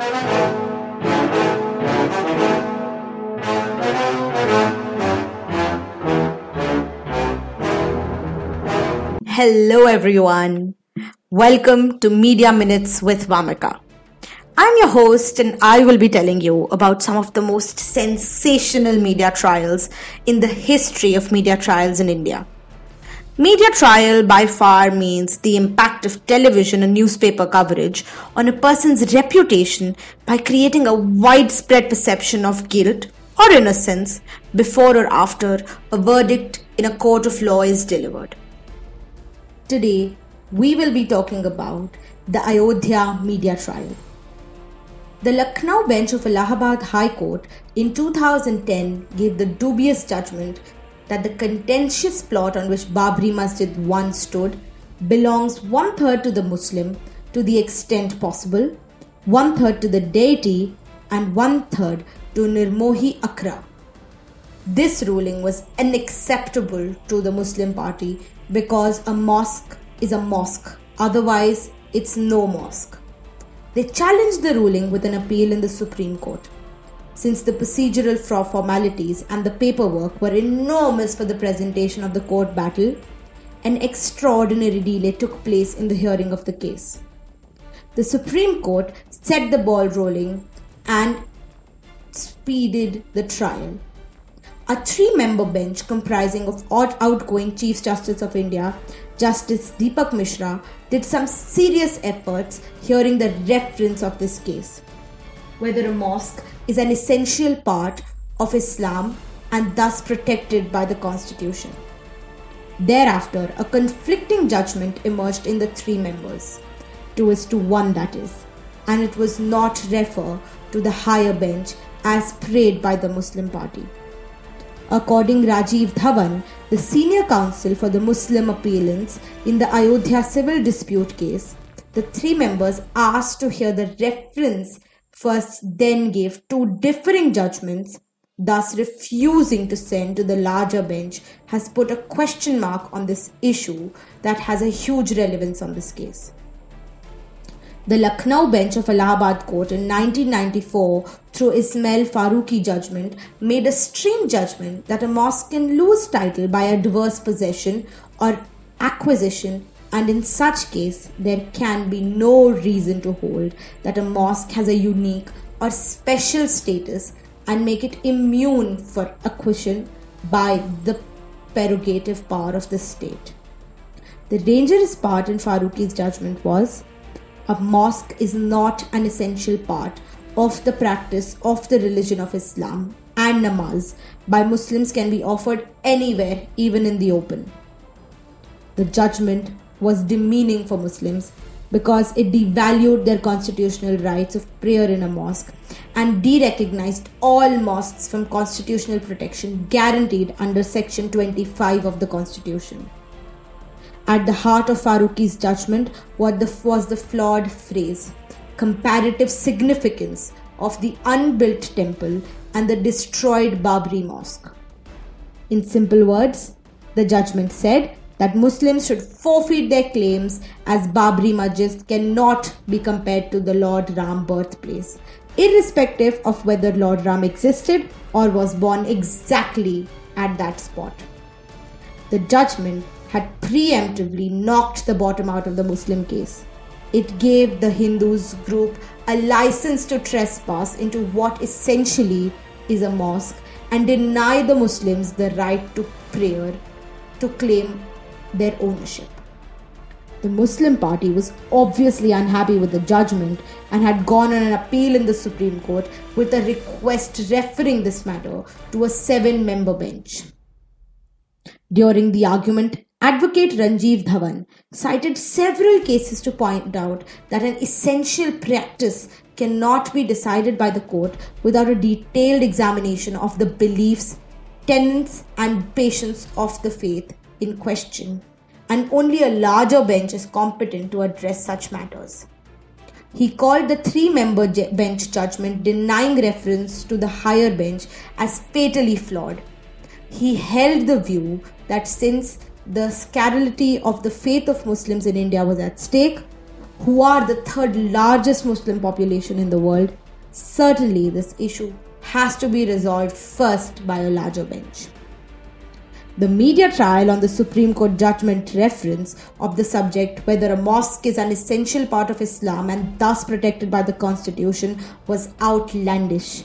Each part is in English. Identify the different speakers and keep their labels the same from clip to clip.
Speaker 1: Hello, everyone. Welcome to Media Minutes with Vamika. I'm your host, and I will be telling you about some of the most sensational media trials in the history of media trials in India. Media trial by far means the impact of television and newspaper coverage on a person's reputation by creating a widespread perception of guilt or innocence before or after a verdict in a court of law is delivered. Today, we will be talking about the Ayodhya media trial. The Lucknow bench of Allahabad High Court in 2010 gave the dubious judgment that the contentious plot on which Babri Masjid once stood belongs one third to the Muslim to the extent possible, one third to the deity, and one third to Nirmohi Akhara. This ruling was unacceptable to the Muslim party because a mosque is a mosque, otherwise, it's no mosque. They challenged the ruling with an appeal in the Supreme Court. Since the procedural formalities and the paperwork were enormous for the presentation of the court battle, an extraordinary delay took place in the hearing of the case. The Supreme Court set the ball rolling and speeded the trial. A three member bench comprising of outgoing Chief Justice of India, Justice Deepak Mishra, did some serious efforts hearing the reference of this case. Whether a mosque is an essential part of Islam and thus protected by the Constitution. Thereafter, a conflicting judgment emerged in the three members, two is to one that is, and it was not referred to the higher bench as prayed by the Muslim party. According Rajiv Dhawan, the senior counsel for the Muslim appellants in the Ayodhya civil dispute case, the three members asked to hear the reference first, then gave two differing judgments, thus refusing to send to the larger bench, has put a question mark on this issue that has a huge relevance on this case. The Lucknow bench of Allahabad court in 1994 through Ismail Faruqi judgment made a strange judgment that a mosque can lose title by adverse possession or acquisition and in such case there can be no reason to hold that a mosque has a unique or special status and make it immune for acquisition by the prerogative power of the state. The dangerous part in Faruqi's judgment was a mosque is not an essential part of the practice of the religion of Islam, and namaz by Muslims can be offered anywhere, even in the open. The judgment was demeaning for Muslims because it devalued their constitutional rights of prayer in a mosque and de-recognized all mosques from constitutional protection guaranteed under section 25 of the constitution at the heart of Faruqi's judgment was the flawed phrase comparative significance of the unbuilt temple and the destroyed Babri mosque. In simple words, the judgment said that Muslims should forfeit their claims as Babri Masjid cannot be compared to the Lord Ram birthplace, irrespective of whether Lord Ram existed or was born exactly at that spot. The judgment had preemptively knocked the bottom out of the Muslim case. It gave the Hindus group a license to trespass into what essentially is a mosque and deny the Muslims the right to prayer to claim their ownership. The Muslim party was obviously unhappy with the judgment and had gone on an appeal in the Supreme Court with a request referring this matter to a seven member bench. During the argument, Advocate Rajiv Dhawan cited several cases to point out that an essential practice cannot be decided by the court without a detailed examination of the beliefs, tenets, and patience of the faith in question, and only a larger bench is competent to address such matters. He called the three member bench judgment denying reference to the higher bench as fatally flawed. He held the view that since the scarcity of the faith of Muslims in India was at stake, who are the third largest Muslim population in the world, certainly this issue has to be resolved first by a larger bench. The media trial on the Supreme Court judgment reference of the subject whether a mosque is an essential part of Islam and thus protected by the Constitution was outlandish.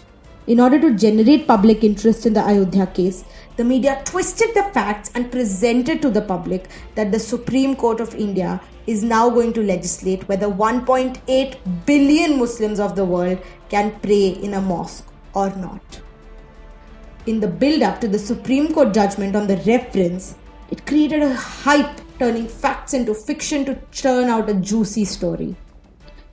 Speaker 1: In order to generate public interest in the Ayodhya case, the media twisted the facts and presented to the public that the Supreme Court of India is now going to legislate whether 1.8 billion Muslims of the world can pray in a mosque or not in the build up to the Supreme Court judgment on the reference, it created a hype turning facts into fiction to churn out a juicy story.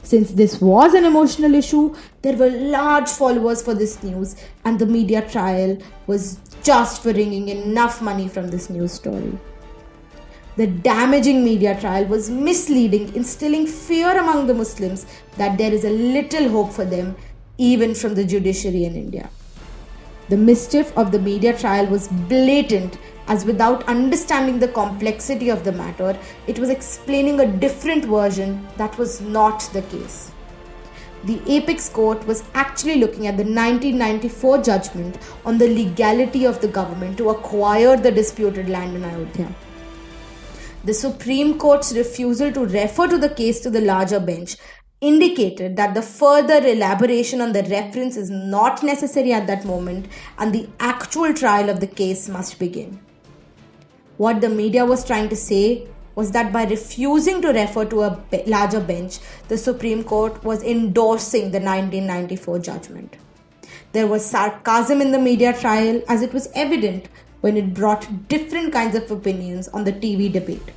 Speaker 1: Since this was an emotional issue, there were large followers for this news, and the media trial was just for wringing enough money from this news story. The damaging media trial was misleading, instilling fear among the Muslims that there is a little hope for them, even from the judiciary in India. The mischief of the media trial was blatant, as without understanding the complexity of the matter, it was explaining a different version that was not the case. The apex court was actually looking at the 1994 judgment on the legality of the government to acquire the disputed land in Ayodhya. The Supreme Court's refusal to refer to the case to the larger bench indicated that the further elaboration on the reference is not necessary at that moment and the actual trial of the case must begin. What the media was trying to say was that by refusing to refer to a larger bench, the Supreme Court was endorsing the 1994 judgment. There was sarcasm in the media trial as it was evident when it brought different kinds of opinions on the TV debate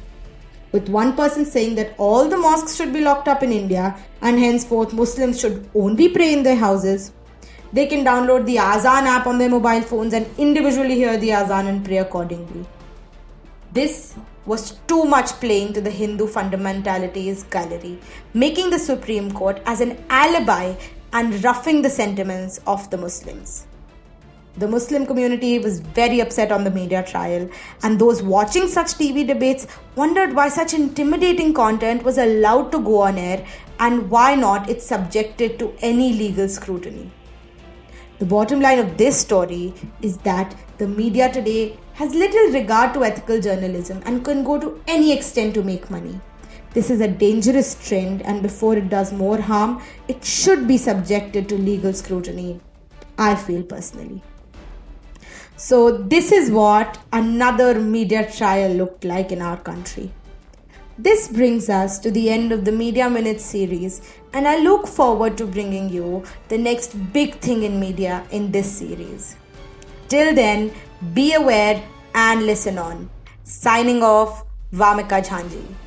Speaker 1: with one person saying that all the mosques should be locked up in India and henceforth Muslims should only pray in their houses. They can download the Azan app on their mobile phones and individually hear the Azan and pray accordingly. This was too much playing to the Hindu fundamentalities gallery, making the Supreme Court as an alibi and roughing the sentiments of the Muslims. The Muslim community was very upset on the media trial, and those watching such TV debates wondered why such intimidating content was allowed to go on air and why not it's subjected to any legal scrutiny. The bottom line of this story is that the media today has little regard to ethical journalism and can go to any extent to make money. This is a dangerous trend, and before it does more harm, it should be subjected to legal scrutiny. I feel personally. So, this is what another media trial looked like in our country. This brings us to the end of the Media Minutes series, and I look forward to bringing you the next big thing in media in this series. Till then, be aware and listen on. Signing off, Vamika Jhanji.